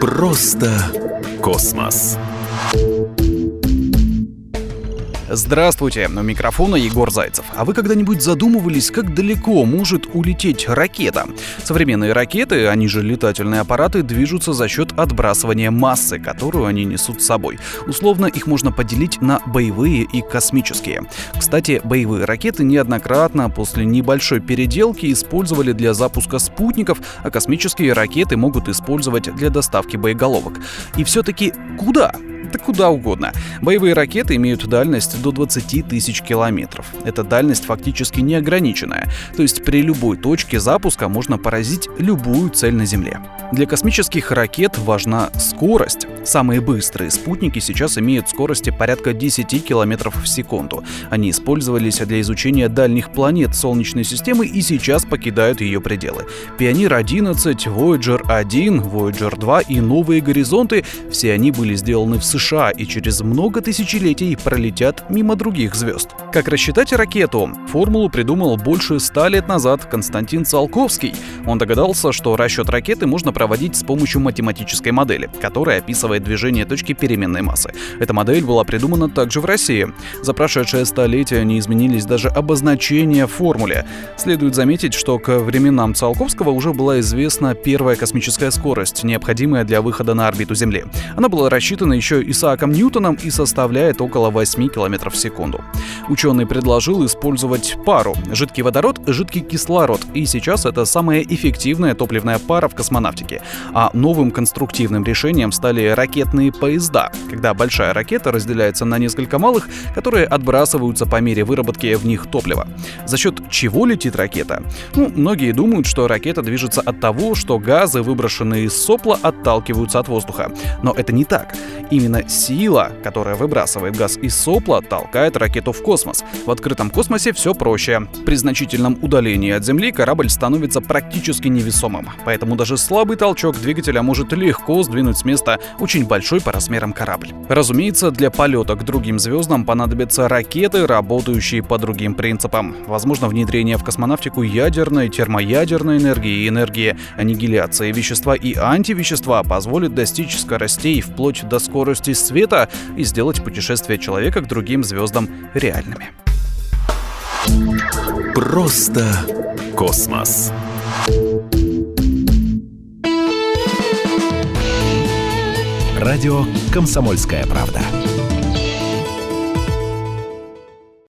Просто космос. Здравствуйте, у микрофона Егор Зайцев. А вы когда-нибудь задумывались, как далеко может улететь ракета? Современные ракеты, они же летательные аппараты, движутся за счет отбрасывания массы, которую они несут с собой. Условно их можно поделить на боевые и космические. Кстати, боевые ракеты неоднократно после небольшой переделки использовали для запуска спутников, а космические ракеты могут использовать для доставки боеголовок. И все-таки куда? Да куда угодно. Боевые ракеты имеют дальность до 20 тысяч километров. Эта дальность фактически неограниченная, то есть при любой точке запуска можно поразить любую цель на Земле. Для космических ракет важна скорость. Самые быстрые спутники сейчас имеют скорости порядка 10 километров в секунду. Они использовались для изучения дальних планет Солнечной системы и сейчас покидают ее пределы. Пионер-11, Voyager 1, Voyager 2 и новые горизонты — все они были сделаны в США и через много тысячелетий пролетят мимо других звезд. Как рассчитать ракету? Формулу придумал больше ста лет назад Константин Циолковский. Он догадался, что расчет ракеты можно проводить с помощью математической модели, которая описывает движение точки переменной массы. Эта модель была придумана также в России. За прошедшее столетие не изменились даже обозначения в формуле. Следует заметить, что к временам Циолковского уже была известна первая космическая скорость, необходимая для выхода на орбиту Земли. Она была рассчитана еще Исааком Ньютоном и составляет около 8 км в секунду. Ученый предложил использовать пару — жидкий водород, жидкий кислород, и сейчас это самая эффективная топливная пара в космонавтике. А новым конструктивным решением стали ракетные поезда, когда большая ракета разделяется на несколько малых, которые отбрасываются по мере выработки в них топлива. За счет чего летит ракета? Ну, многие думают, что ракета движется от того, что газы, выброшенные из сопла, отталкиваются от воздуха. Но это не так. Именно сила, которая выбрасывает газ из сопла, толкает ракету в космос. В открытом космосе все проще. При значительном удалении от Земли корабль становится практически невесомым, поэтому даже слабый толчок двигателя может легко сдвинуть с места очень большой по размерам корабль. Разумеется, для полета к другим звездам понадобятся ракеты, работающие по другим принципам. Возможно, внедрение в космонавтику ядерной, термоядерной энергии и энергии аннигиляции вещества и антивещества позволит достичь скоростей вплоть до скорости света и сделать путешествие человека к другим звездам реальными. Просто космос. Радио «Комсомольская правда».